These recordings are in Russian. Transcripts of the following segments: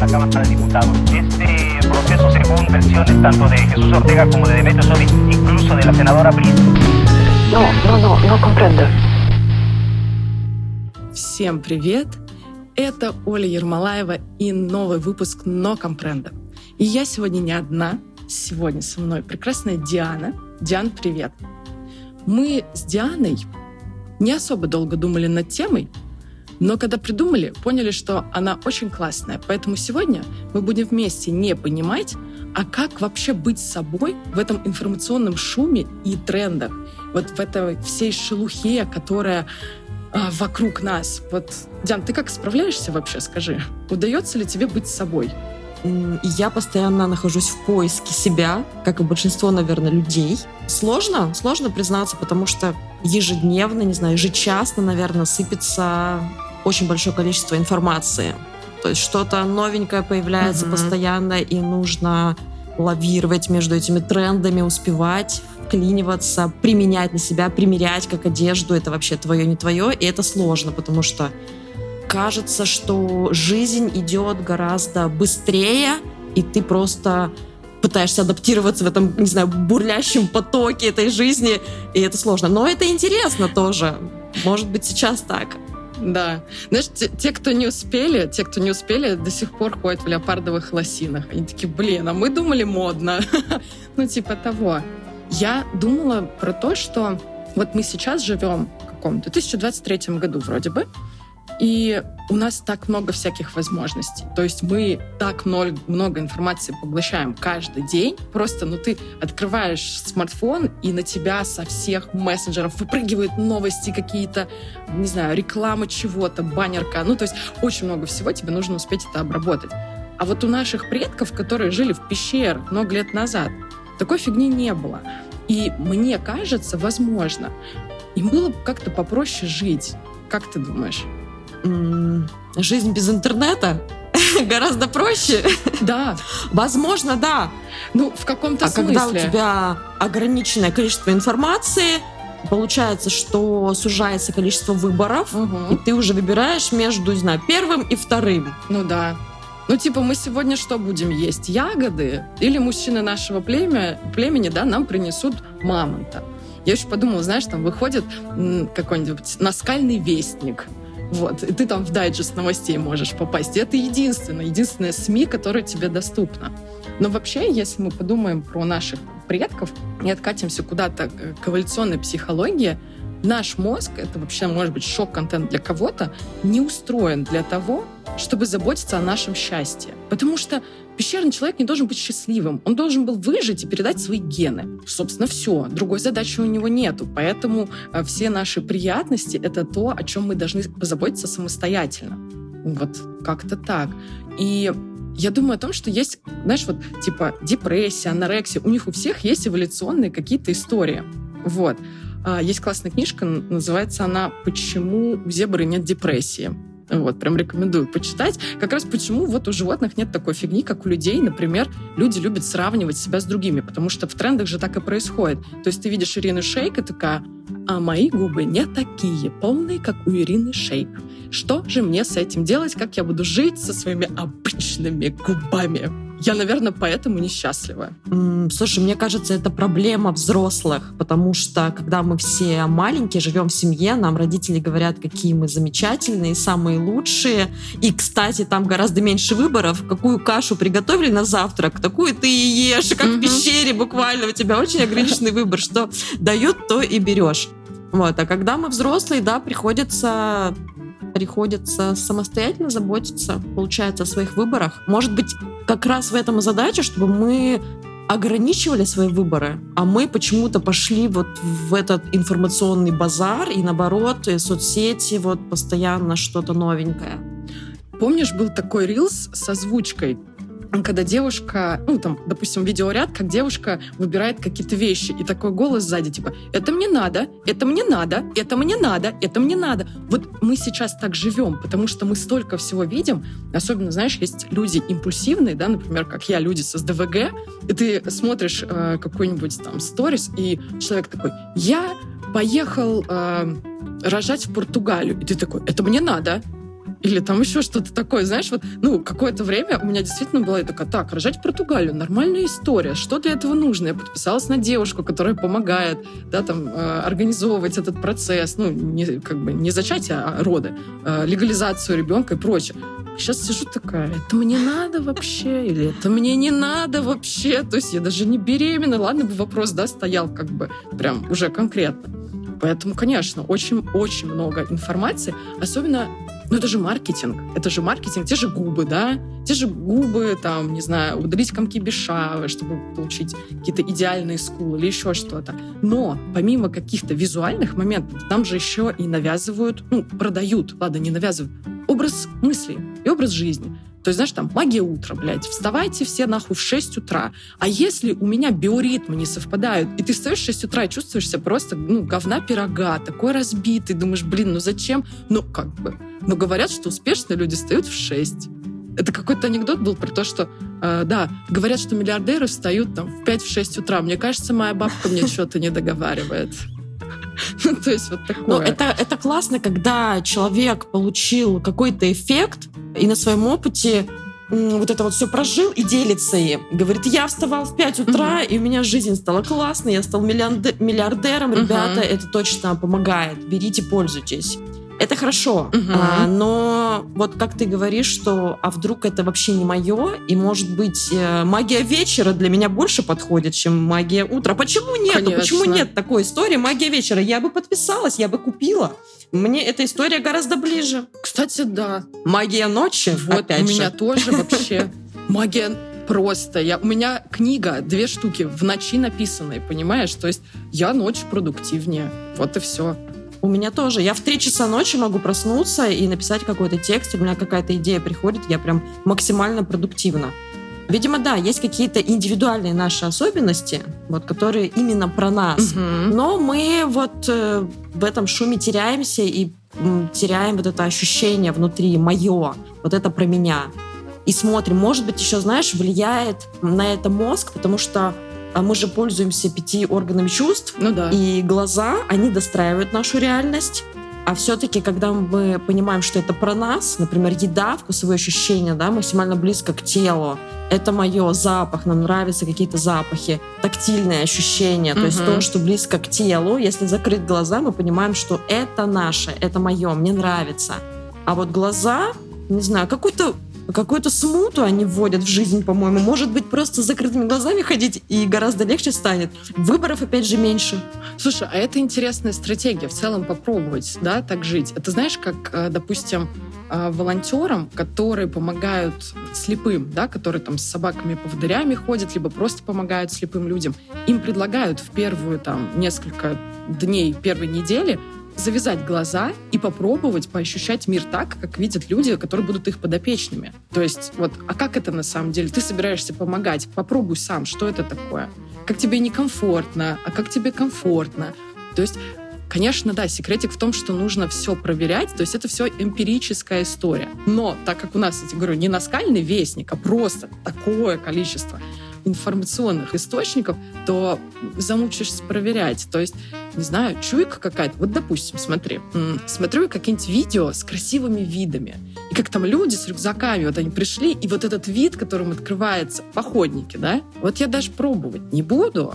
la Cámara de Diputados. Este proceso, según versiones tanto de Jesús Ortega como de Demetrio Sodi, incluso de la senadora Briz. No, no, no, no comprendo. Всем привет! Это Оля Ермолаева и новый выпуск «Но Компренда». И я сегодня не одна. Сегодня со мной прекрасная Диана. Диан, привет! Мы с Дианой не особо долго думали над темой, но когда придумали, поняли, что она очень классная. Поэтому сегодня мы будем вместе не понимать, а как вообще быть собой в этом информационном шуме и трендах, вот в этой всей шелухе, которая а, вокруг нас. Вот, Диан, ты как справляешься вообще, скажи? Удается ли тебе быть собой? Я постоянно нахожусь в поиске себя, как и большинство, наверное, людей. Сложно, сложно признаться, потому что ежедневно, не знаю, ежечасно, наверное, сыпется очень большое количество информации. То есть что-то новенькое появляется uh-huh. постоянно, и нужно лавировать между этими трендами, успевать, вклиниваться, применять на себя, примерять как одежду. Это вообще твое, не твое. И это сложно, потому что кажется, что жизнь идет гораздо быстрее, и ты просто пытаешься адаптироваться в этом, не знаю, бурлящем потоке этой жизни, и это сложно. Но это интересно тоже. Может быть, сейчас так. Да. Знаешь, те, те, кто не успели, те, кто не успели, до сих пор ходят в леопардовых лосинах. Они такие, блин, а мы думали модно. ну, типа того. Я думала про то, что вот мы сейчас живем в каком-то 2023 году вроде бы, и у нас так много всяких возможностей. То есть мы так много, много информации поглощаем каждый день. Просто, ну, ты открываешь смартфон, и на тебя со всех мессенджеров выпрыгивают новости какие-то, не знаю, реклама чего-то, баннерка. Ну, то есть очень много всего, тебе нужно успеть это обработать. А вот у наших предков, которые жили в пещерах много лет назад, такой фигни не было. И мне кажется, возможно, им было как-то попроще жить. Как ты думаешь? Жизнь без интернета гораздо проще. Да. Возможно, да. Ну, в каком-то а смысле. когда у тебя ограниченное количество информации, получается, что сужается количество выборов, угу. и ты уже выбираешь между, не знаю, первым и вторым. Ну да. Ну, типа, мы сегодня что будем есть? Ягоды? Или мужчины нашего племя, племени, да, нам принесут мамонта? Я еще подумала, знаешь, там выходит какой-нибудь наскальный вестник, вот, и ты там в дайджест новостей можешь попасть. И это единственное, единственное СМИ, которое тебе доступно. Но вообще, если мы подумаем про наших предков и откатимся куда-то к эволюционной психологии, наш мозг, это вообще может быть шок-контент для кого-то, не устроен для того, чтобы заботиться о нашем счастье. Потому что Пещерный человек не должен быть счастливым. Он должен был выжить и передать свои гены. Собственно, все. Другой задачи у него нету. Поэтому э, все наши приятности — это то, о чем мы должны позаботиться самостоятельно. Вот как-то так. И я думаю о том, что есть, знаешь, вот типа депрессия, анорексия. У них у всех есть эволюционные какие-то истории. Вот. А, есть классная книжка, называется она «Почему у зебры нет депрессии». Вот, прям рекомендую почитать. Как раз почему вот у животных нет такой фигни, как у людей. Например, люди любят сравнивать себя с другими, потому что в трендах же так и происходит. То есть ты видишь Ирину Шейк и такая, а мои губы не такие полные, как у Ирины Шейк. Что же мне с этим делать? Как я буду жить со своими обычными губами? Я, наверное, поэтому несчастлива. Слушай, мне кажется, это проблема взрослых, потому что когда мы все маленькие, живем в семье, нам родители говорят, какие мы замечательные, самые лучшие. И, кстати, там гораздо меньше выборов. Какую кашу приготовили на завтрак, такую ты и ешь, как в пещере буквально. У тебя очень ограниченный выбор. Что дают, то и берешь. Вот. А когда мы взрослые, да, приходится приходится самостоятельно заботиться, получается, о своих выборах. Может быть, как раз в этом и задача, чтобы мы ограничивали свои выборы, а мы почему-то пошли вот в этот информационный базар и наоборот, и соцсети, вот постоянно что-то новенькое. Помнишь, был такой рилс с озвучкой? Когда девушка, ну, там, допустим, видеоряд, как девушка выбирает какие-то вещи, и такой голос сзади, типа, это мне надо, это мне надо, это мне надо, это мне надо. Вот мы сейчас так живем, потому что мы столько всего видим, особенно, знаешь, есть люди импульсивные, да, например, как я, люди с СДВГ, и ты смотришь э, какой-нибудь там сторис, и человек такой, я поехал э, рожать в Португалию, и ты такой, это мне надо, Или там еще что-то такое, знаешь, вот, ну, какое-то время у меня действительно была такая, так, рожать в Португалию, нормальная история, что для этого нужно? Я подписалась на девушку, которая помогает, да, там, э, организовывать этот процесс, ну, не, как бы не зачатие, а роды, э, легализацию ребенка и прочее. Сейчас сижу такая, это мне надо вообще? Или это мне не надо вообще? То есть я даже не беременна. Ладно бы вопрос, да, стоял как бы прям уже конкретно. Поэтому, конечно, очень-очень много информации, особенно ну, это же маркетинг. Это же маркетинг. Те же губы, да? Те же губы, там, не знаю, удалить комки бешавы, чтобы получить какие-то идеальные скулы или еще что-то. Но помимо каких-то визуальных моментов, там же еще и навязывают, ну, продают, ладно, не навязывают, образ мысли и образ жизни. То есть, знаешь, там, магия утра, блядь, вставайте все нахуй в 6 утра. А если у меня биоритмы не совпадают, и ты встаешь в 6 утра и чувствуешь себя просто, ну, говна пирога, такой разбитый, думаешь, блин, ну зачем? Ну, как бы. Но говорят, что успешные люди встают в 6. Это какой-то анекдот был про то, что, э, да, говорят, что миллиардеры встают там в 5-6 утра. Мне кажется, моя бабка мне что-то не договаривает. Ну, то есть вот такое. Но это, это классно, когда человек получил какой-то эффект и на своем опыте вот это вот все прожил и делится им. Говорит, я вставал в 5 утра, uh-huh. и у меня жизнь стала классной, я стал миллиардером. Ребята, uh-huh. это точно помогает. Берите, пользуйтесь. Это хорошо, угу. а, но вот как ты говоришь, что а вдруг это вообще не мое, и может быть э, магия вечера для меня больше подходит, чем магия утра. Почему нет? Конечно. Почему нет такой истории магия вечера? Я бы подписалась, я бы купила. Мне эта история гораздо ближе. Кстати, да. Магия ночи. Вот опять у же. меня тоже вообще магия просто. Я, у меня книга, две штуки в ночи написанные, понимаешь? То есть я ночью продуктивнее. Вот и все. У меня тоже. Я в 3 часа ночи могу проснуться и написать какой-то текст, у меня какая-то идея приходит, я прям максимально продуктивна. Видимо, да, есть какие-то индивидуальные наши особенности, вот, которые именно про нас. Угу. Но мы вот э, в этом шуме теряемся и м, теряем вот это ощущение внутри мое, вот это про меня. И смотрим, может быть, еще, знаешь, влияет на это мозг, потому что а мы же пользуемся пяти органами чувств, Ну да. и глаза, они достраивают нашу реальность. А все-таки, когда мы понимаем, что это про нас, например, еда, вкусовые ощущения, да, максимально близко к телу, это мое запах, нам нравятся какие-то запахи, тактильные ощущения, то есть Мгм. то, что близко к телу. Если закрыть глаза, мы понимаем, что это наше, это мое, мне нравится. А вот глаза, не знаю, какую-то какую-то смуту они вводят в жизнь, по-моему. Может быть, просто с закрытыми глазами ходить и гораздо легче станет. Выборов, опять же, меньше. Слушай, а это интересная стратегия в целом попробовать, да, так жить. Это знаешь, как, э, допустим, э, волонтерам, которые помогают слепым, да, которые там с собаками-поводырями ходят, либо просто помогают слепым людям, им предлагают в первую там несколько дней первой недели завязать глаза и попробовать поощущать мир так, как видят люди, которые будут их подопечными. То есть, вот, а как это на самом деле? Ты собираешься помогать, попробуй сам, что это такое. Как тебе некомфортно, а как тебе комфортно. То есть, конечно, да, секретик в том, что нужно все проверять, то есть это все эмпирическая история. Но так как у нас, я говорю, не наскальный вестник, а просто такое количество информационных источников, то замучишься проверять. То есть, не знаю, чуйка какая-то. Вот, допустим, смотри, смотрю какие-нибудь видео с красивыми видами. И как там люди с рюкзаками, вот они пришли, и вот этот вид, которым открывается походники, да, вот я даже пробовать не буду,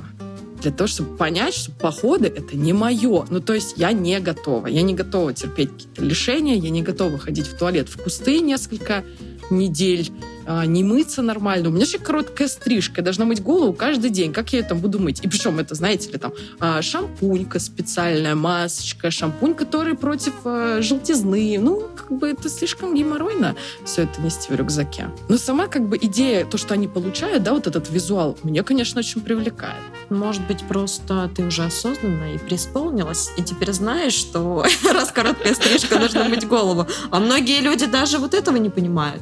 для того, чтобы понять, что походы — это не мое. Ну, то есть я не готова. Я не готова терпеть какие-то лишения, я не готова ходить в туалет в кусты несколько недель, а, не мыться нормально. У меня же короткая стрижка, я должна мыть голову каждый день. Как я там буду мыть? И причем это, знаете ли, там а, шампунька специальная, масочка, шампунь, который против а, желтизны. Ну, как бы это слишком геморройно все это нести в рюкзаке. Но сама как бы идея, то, что они получают, да, вот этот визуал, меня, конечно, очень привлекает. Может быть, просто ты уже осознанно и преисполнилась, и теперь знаешь, что раз короткая стрижка, нужно мыть голову. А многие люди даже вот этого не понимают.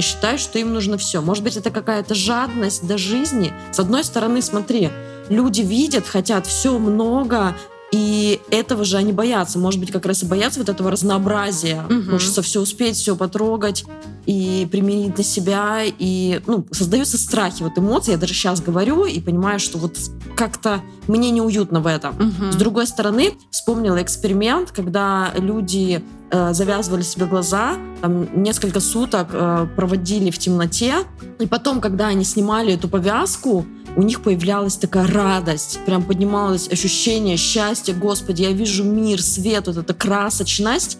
И считают, что им нужно все. Может быть, это какая-то жадность до жизни. С одной стороны, смотри, люди видят, хотят все много, И этого же они боятся. Может быть, как раз и боятся вот этого разнообразия. Мгм. Хочется все успеть, все потрогать и применить на себя. И ну, создаются страхи, вот эмоции. Я даже сейчас говорю и понимаю, что вот как-то мне неуютно в этом. Мгм. С другой стороны, вспомнила эксперимент, когда люди э, завязывали себе глаза, там, несколько суток э, проводили в темноте, и потом, когда они снимали эту повязку, у них появлялась такая радость, прям поднималось ощущение счастья, господи, я вижу мир, свет, вот эта красочность.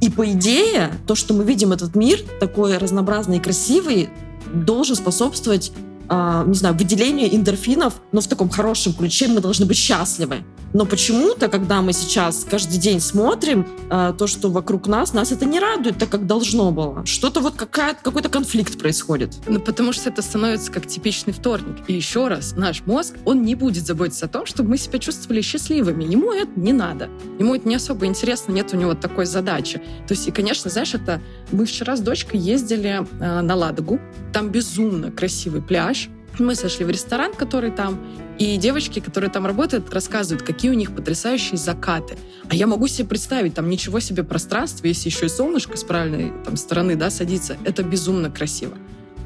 И по идее, то, что мы видим этот мир, такой разнообразный и красивый, должен способствовать, а, не знаю, выделению эндорфинов, но в таком хорошем ключе мы должны быть счастливы. Но почему-то, когда мы сейчас каждый день смотрим а, то, что вокруг нас, нас это не радует так, как должно было. Что-то вот какой-то конфликт происходит. Ну, потому что это становится как типичный вторник. И еще раз, наш мозг, он не будет заботиться о том, чтобы мы себя чувствовали счастливыми. Ему это не надо. Ему это не особо интересно, нет у него такой задачи. То есть, и, конечно, знаешь, это... Мы вчера с дочкой ездили э, на Ладогу. Там безумно красивый пляж. Мы сошли в ресторан, который там, и девочки, которые там работают, рассказывают, какие у них потрясающие закаты. А я могу себе представить, там ничего себе пространство, если еще и солнышко с правильной там, стороны да, садится. Это безумно красиво.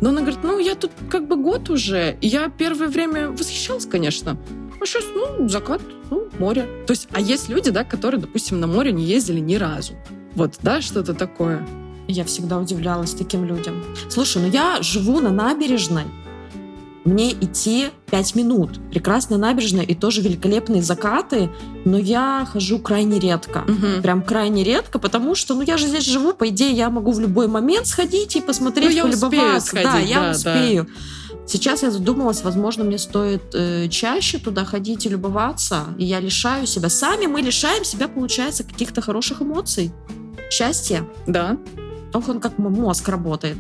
Но она говорит, ну, я тут как бы год уже, и я первое время восхищалась, конечно. А сейчас, ну, закат, ну, море. То есть, а есть люди, да, которые, допустим, на море не ездили ни разу. Вот, да, что-то такое. Я всегда удивлялась таким людям. Слушай, ну я живу на набережной. Мне идти 5 минут. Прекрасная набережная и тоже великолепные закаты, но я хожу крайне редко. Мгм. Прям крайне редко, потому что, ну, я же здесь живу, по идее, я могу в любой момент сходить и посмотреть, Ну, полюбоваться. да, я да, успею. Сейчас я задумалась, возможно, мне стоит э, чаще туда ходить и любоваться, и я лишаю себя. Сами мы лишаем себя, получается, каких-то хороших эмоций. Счастья. Да, Ох, он как мозг работает.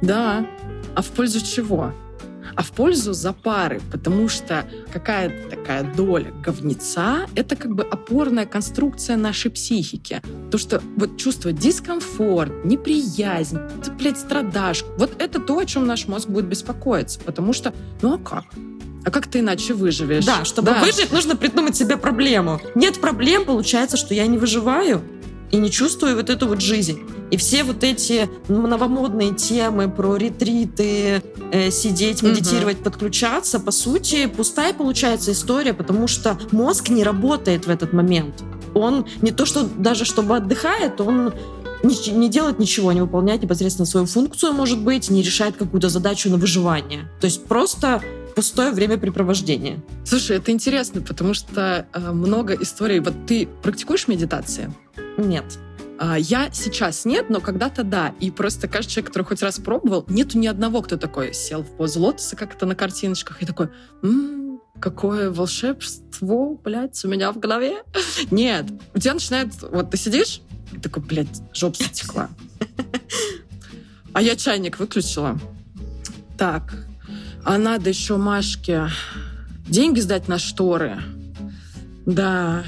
Да. А в пользу чего? А в пользу запары, потому что какая-то такая доля говнеца — это как бы опорная конструкция нашей психики. То, что вот чувство дискомфорт, неприязнь, ты, блядь, страдашь. Вот это то, о чем наш мозг будет беспокоиться. Потому что, ну а как? А как ты иначе выживешь? Да, чтобы выжить, нужно придумать себе проблему. Нет проблем, получается, что я не выживаю и не чувствую вот эту вот жизнь. И все вот эти новомодные темы про ретриты, э, сидеть, медитировать, подключаться, по сути, пустая получается история, потому что мозг не работает в этот момент. Он не то, что даже чтобы отдыхает, он не, не делает ничего, не выполняет непосредственно свою функцию, может быть, не решает какую-то задачу на выживание. То есть просто пустое времяпрепровождение. Слушай, это интересно, потому что э, много историй. Вот ты практикуешь медитации? Нет. А, Я сейчас нет, но когда-то да. И просто каждый человек, который хоть раз пробовал, нету ни одного, кто такой сел в позу лотоса, как это на картиночках, и такой, «М, какое волшебство, блядь, у меня в голове. Нет, у тебя начинает, вот ты сидишь, и такой, блядь, жопа затекла. А я чайник выключила. Так, а надо еще Машке деньги сдать на шторы. Да.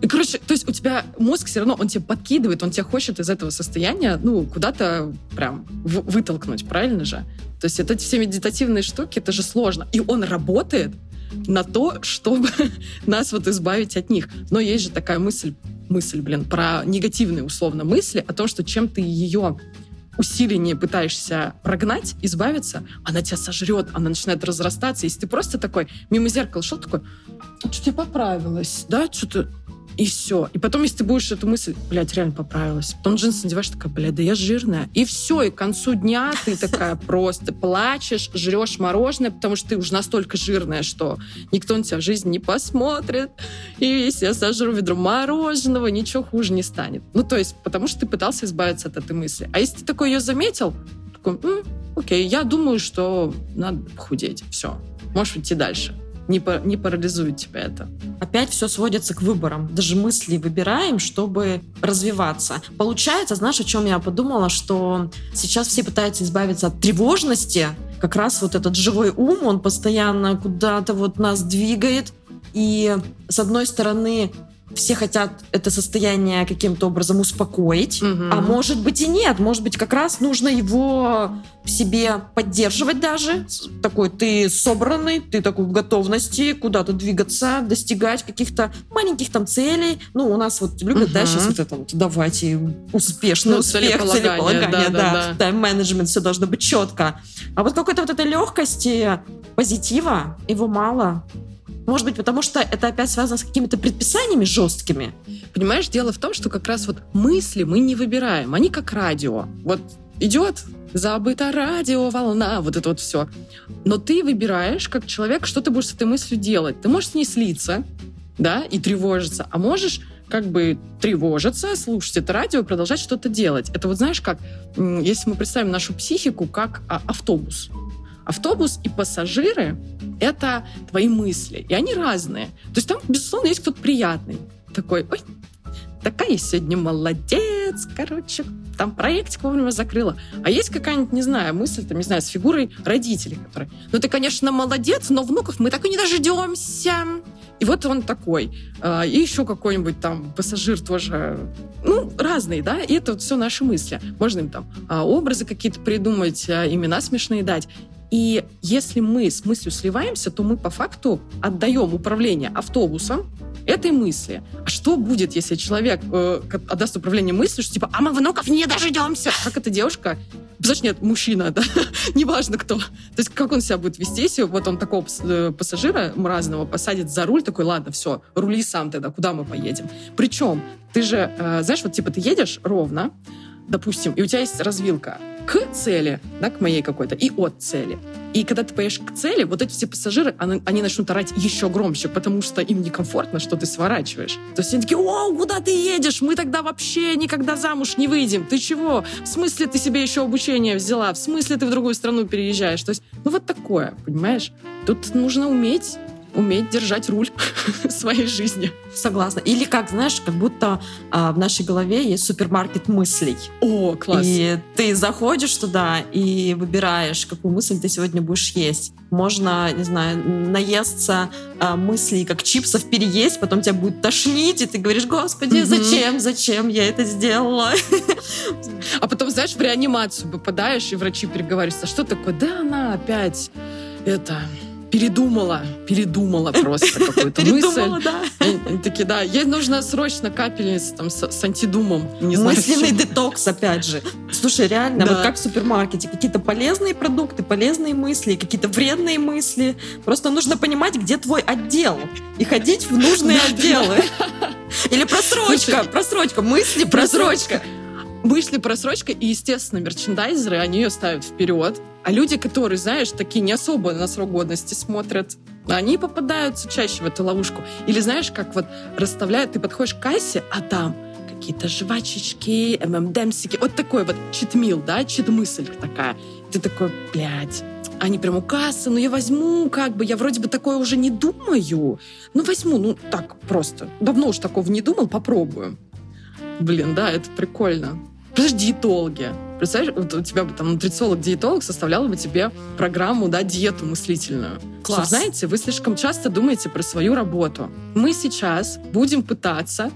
И, короче, то есть у тебя мозг все равно, он тебя подкидывает, он тебя хочет из этого состояния, ну, куда-то прям вытолкнуть, правильно же? То есть это все медитативные штуки, это же сложно. И он работает на то, чтобы нас вот избавить от них. Но есть же такая мысль, мысль, блин, про негативные условно мысли, о том, что чем ты ее усиленнее пытаешься прогнать, избавиться, она тебя сожрет, она начинает разрастаться. Если ты просто такой мимо зеркала шел, такой, что тебе поправилось, да, что-то и все. И потом, если ты будешь эту мысль, блядь, реально поправилась. Потом джинсы надеваешь, такая, блядь, да я жирная. И все, и к концу дня ты такая просто плачешь, жрешь мороженое, потому что ты уже настолько жирная, что никто на тебя в жизни не посмотрит. И если я сожру ведро мороженого, ничего хуже не станет. Ну, то есть, потому что ты пытался избавиться от этой мысли. А если ты такой ее заметил, такой, «М, окей, я думаю, что надо похудеть. Все, можешь идти дальше. Не, не парализует тебя это. Опять все сводится к выборам. Даже мысли выбираем, чтобы развиваться. Получается, знаешь, о чем я подумала, что сейчас все пытаются избавиться от тревожности. Как раз вот этот живой ум, он постоянно куда-то вот нас двигает. И с одной стороны, все хотят это состояние каким-то образом успокоить, Мгм. а может быть и нет, может быть как раз нужно его в себе поддерживать даже. Такой ты собранный, ты такой в готовности куда-то двигаться, достигать каких-то маленьких там целей. Ну, у нас вот любят, да, Мгм. сейчас вот это вот давайте успешный Ну, успех, целеполагание, целеполагание, да, да, да, да. тайм-менеджмент, все должно быть четко. А вот какой-то вот этой легкости, позитива, его мало. Может быть, потому что это опять связано с какими-то предписаниями жесткими. Понимаешь, дело в том, что как раз вот мысли мы не выбираем, они как радио. Вот идет забыта радио, волна, вот это вот все. Но ты выбираешь, как человек, что ты будешь с этой мыслью делать. Ты можешь с ней слиться, да, и тревожиться, а можешь как бы тревожиться, слушать это радио продолжать что-то делать. Это вот знаешь как, если мы представим нашу психику как а, автобус. Автобус и пассажиры — это твои мысли, и они разные. То есть там, безусловно, есть кто-то приятный. Такой, ой, такая сегодня молодец, короче, там проектик вовремя закрыла. А есть какая-нибудь, не знаю, мысль, там, не знаю, с фигурой родителей, которые, ну ты, конечно, молодец, но внуков мы так и не дождемся. И вот он такой. А, И еще какой-нибудь там пассажир тоже, ну, разные, да, и это вот все наши мысли. Можно им там а, образы какие-то придумать, а, имена смешные дать. И если мы с мыслью сливаемся, то мы по факту отдаем управление автобусом этой мысли. А что будет, если человек э, отдаст управление мыслью, что типа, а мы внуков не дождемся? Как эта девушка? Знаешь, нет, мужчина, да, неважно кто. То есть как он себя будет вести, если вот он такого э, пассажира мразного посадит за руль, такой, ладно, все, рули сам тогда, куда мы поедем? Причем, ты же, э, знаешь, вот типа ты едешь ровно, допустим, и у тебя есть развилка к цели, да, к моей какой-то, и от цели. И когда ты поедешь к цели, вот эти все пассажиры, они, они начнут орать еще громче, потому что им некомфортно, что ты сворачиваешь. То есть они такие, о, куда ты едешь? Мы тогда вообще никогда замуж не выйдем. Ты чего? В смысле ты себе еще обучение взяла? В смысле ты в другую страну переезжаешь? То есть, ну вот такое, понимаешь? Тут нужно уметь уметь держать руль своей жизни. Согласна. Или как, знаешь, как будто а, в нашей голове есть супермаркет мыслей. О, класс. И ты заходишь туда и выбираешь, какую мысль ты сегодня будешь есть. Можно, не знаю, наесться а, мыслей, как чипсов переесть, потом тебя будет тошнить, и ты говоришь, господи, зачем, зачем я это сделала? А потом, знаешь, в реанимацию попадаешь, и врачи переговариваются, а что такое? Да она опять это передумала, передумала просто какую-то мысль. Передумала, да. Ей нужно срочно капельница там с, антидумом. Мысленный детокс, опять же. Слушай, реально, вот как в супермаркете, какие-то полезные продукты, полезные мысли, какие-то вредные мысли. Просто нужно понимать, где твой отдел, и ходить в нужные отделы. Или просрочка, просрочка, мысли, просрочка. Вышли просрочка, и, естественно, мерчендайзеры, они ее ставят вперед. А люди, которые, знаешь, такие не особо на срок годности смотрят, они попадаются чаще в эту ловушку. Или знаешь, как вот расставляют, ты подходишь к кассе, а там какие-то жвачечки, ММДМсики, вот такой вот читмил, да, чит-мысль такая. Ты такой, блядь, они прям у кассы, ну я возьму, как бы, я вроде бы такое уже не думаю. Ну возьму, ну так просто. Давно уж такого не думал, попробую. Блин, да, это прикольно. Подожди, диетологи. Представляешь, вот у тебя бы там нутрициолог-диетолог составлял бы тебе программу, да, диету мыслительную. Класс. Что, знаете, вы слишком часто думаете про свою работу. Мы сейчас будем пытаться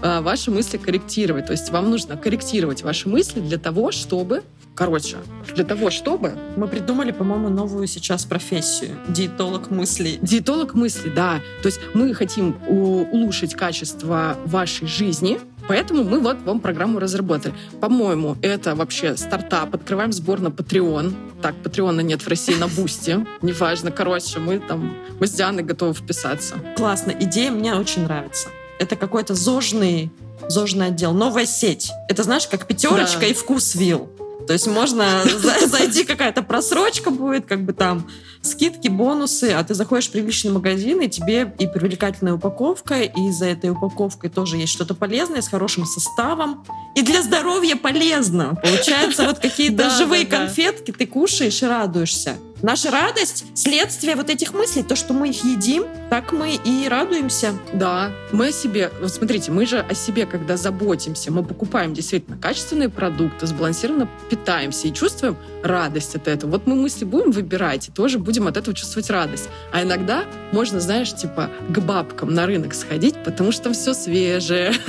а, ваши мысли корректировать. То есть вам нужно корректировать ваши мысли для того, чтобы... Короче, для того, чтобы... Мы придумали, по-моему, новую сейчас профессию. Диетолог мыслей. Диетолог мысли, да. То есть мы хотим улучшить качество вашей жизни, поэтому мы вот вам программу разработали. По-моему, это вообще стартап. Открываем сбор на Patreon. Так, Патреона нет в России на Бусти. Неважно. Короче, мы там... Мы с Дианой готовы вписаться. Классно. Идея мне очень нравится. Это какой-то зожный, зожный отдел. Новая сеть. Это, знаешь, как пятерочка Да. и вкусвилл. То есть можно за- зайти, какая-то просрочка будет, как бы там скидки, бонусы, а ты заходишь в приличный магазин, и тебе и привлекательная упаковка, и за этой упаковкой тоже есть что-то полезное, с хорошим составом. И для здоровья полезно. Получается, вот какие-то живые конфетки ты кушаешь и радуешься. Наша радость — следствие вот этих мыслей. То, что мы их едим, так мы и радуемся. Да, мы о себе, вот смотрите, мы же о себе, когда заботимся, мы покупаем действительно качественные продукты, сбалансированно питаемся и чувствуем радость от этого. Вот мы мысли будем выбирать, и тоже будем от этого чувствовать радость. А иногда можно, знаешь, типа к бабкам на рынок сходить, потому что там все свежее.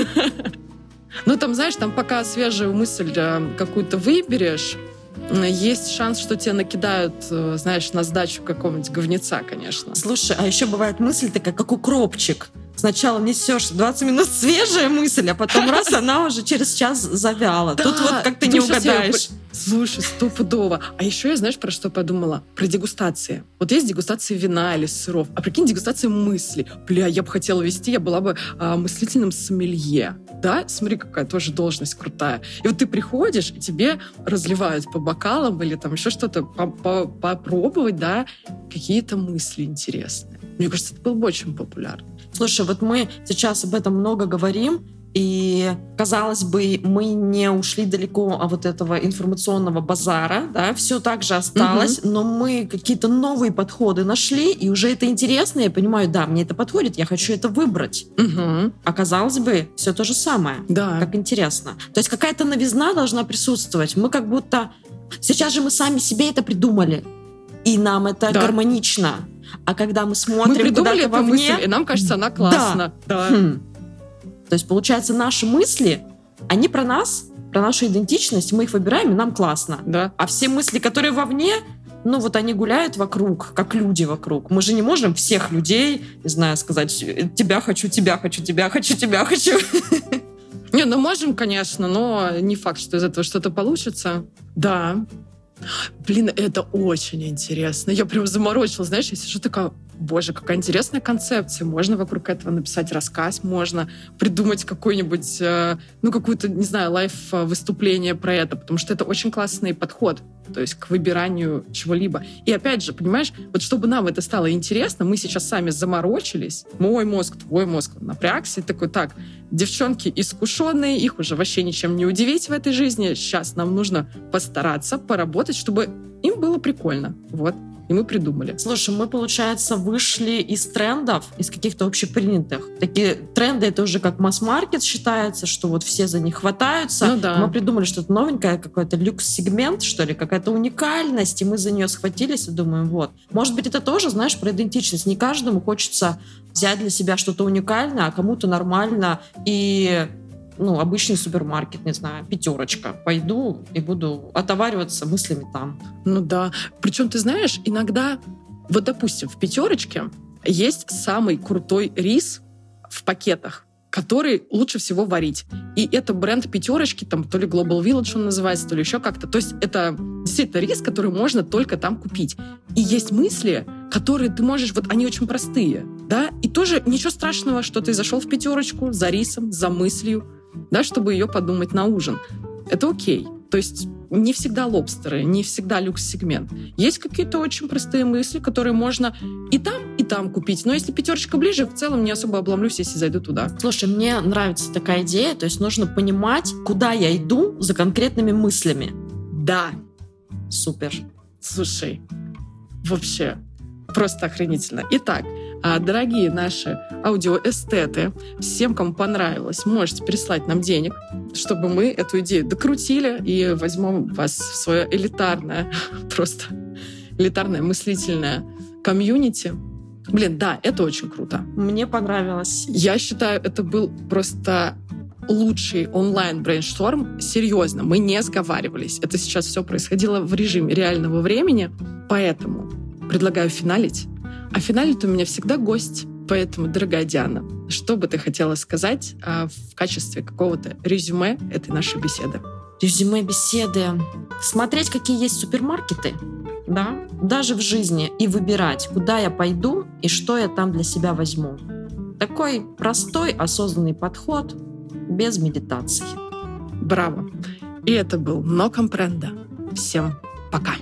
Ну, там, знаешь, там пока свежую мысль э, какую-то выберешь, есть шанс, что тебе накидают, э, знаешь, на сдачу какого-нибудь говнеца, конечно. Слушай, а еще бывает мысль такая, как укропчик. Сначала несешь 20 минут свежая мысль, а потом раз, она уже через час завяла. Тут вот как ты не угадаешь. Слушай, стопудово. А еще я, знаешь, про что подумала? Про дегустации. Вот есть дегустации вина или сыров, а прикинь, дегустации мысли. Бля, я бы хотела вести, я была бы а, мыслительным сомелье. Да? Смотри, какая тоже должность крутая. И вот ты приходишь, и тебе разливают по бокалам или там еще что-то попробовать, да, какие-то мысли интересные. Мне кажется, это было бы очень популярно. Слушай, вот мы сейчас об этом много говорим, и, казалось бы, мы не ушли далеко от вот этого информационного базара, да, все так же осталось, угу. но мы какие-то новые подходы нашли, и уже это интересно, я понимаю, да, мне это подходит, я хочу это выбрать. Угу. А казалось бы, все то же самое. Да. Как интересно. То есть какая-то новизна должна присутствовать. Мы как будто... Сейчас же мы сами себе это придумали, и нам это да. гармонично. А когда мы смотрим мы придумали эту вовне, мысль, и нам кажется, она классна. Да. да. Хм. То есть, получается, наши мысли, они про нас, про нашу идентичность, мы их выбираем, и нам классно. Да. А все мысли, которые вовне, ну вот они гуляют вокруг, как люди вокруг. Мы же не можем всех людей, не знаю, сказать, тебя хочу, тебя хочу, тебя хочу, тебя хочу. Не, ну можем, конечно, но не факт, что из этого что-то получится. Да. Блин, это очень интересно. Я прям заморочилась, знаешь, я сижу такая, боже, какая интересная концепция. Можно вокруг этого написать рассказ, можно придумать какой-нибудь, э, ну, какую-то, не знаю, лайф-выступление про это, потому что это очень классный подход, то есть к выбиранию чего-либо. И опять же, понимаешь, вот чтобы нам это стало интересно, мы сейчас сами заморочились, мой мозг, твой мозг напрягся, и такой, так, девчонки искушенные, их уже вообще ничем не удивить в этой жизни, сейчас нам нужно постараться, поработать, чтобы им было прикольно. Вот. И мы придумали. Слушай, мы, получается, вышли из трендов, из каких-то общепринятых. Такие тренды, это уже как масс-маркет считается, что вот все за них хватаются. Ну, да. Мы придумали что-то новенькое, какой-то люкс-сегмент, что ли, какая-то уникальность, и мы за нее схватились и думаем, вот. Может быть, это тоже, знаешь, про идентичность. Не каждому хочется взять для себя что-то уникальное, а кому-то нормально и ну, обычный супермаркет, не знаю, пятерочка. Пойду и буду отовариваться мыслями там. Ну да. Причем, ты знаешь, иногда, вот, допустим, в пятерочке есть самый крутой рис в пакетах который лучше всего варить. И это бренд пятерочки, там то ли Global Village он называется, то ли еще как-то. То есть это действительно рис, который можно только там купить. И есть мысли, которые ты можешь, вот они очень простые, да, и тоже ничего страшного, что ты зашел в пятерочку за рисом, за мыслью, да, чтобы ее подумать на ужин. Это окей. То есть не всегда лобстеры, не всегда люкс-сегмент. Есть какие-то очень простые мысли, которые можно и там, и там купить. Но если пятерочка ближе, в целом не особо обломлюсь, если зайду туда. Слушай, мне нравится такая идея. То есть нужно понимать, куда я иду за конкретными мыслями. Да. Супер. Слушай, вообще, просто охренительно. Итак, дорогие наши аудиоэстеты, всем, кому понравилось, можете прислать нам денег, чтобы мы эту идею докрутили и возьмем вас в свое элитарное, просто элитарное мыслительное комьюнити. Блин, да, это очень круто. Мне понравилось. Я считаю, это был просто лучший онлайн-brainstorm. Серьезно, мы не сговаривались. Это сейчас все происходило в режиме реального времени, поэтому предлагаю финалить а финалит у меня всегда гость. Поэтому, дорогая Диана, что бы ты хотела сказать а, в качестве какого-то резюме этой нашей беседы? Резюме беседы. Смотреть, какие есть супермаркеты, да, даже в жизни, и выбирать, куда я пойду и что я там для себя возьму. Такой простой, осознанный подход, без медитации. Браво! И это был Но Компренда. Всем пока!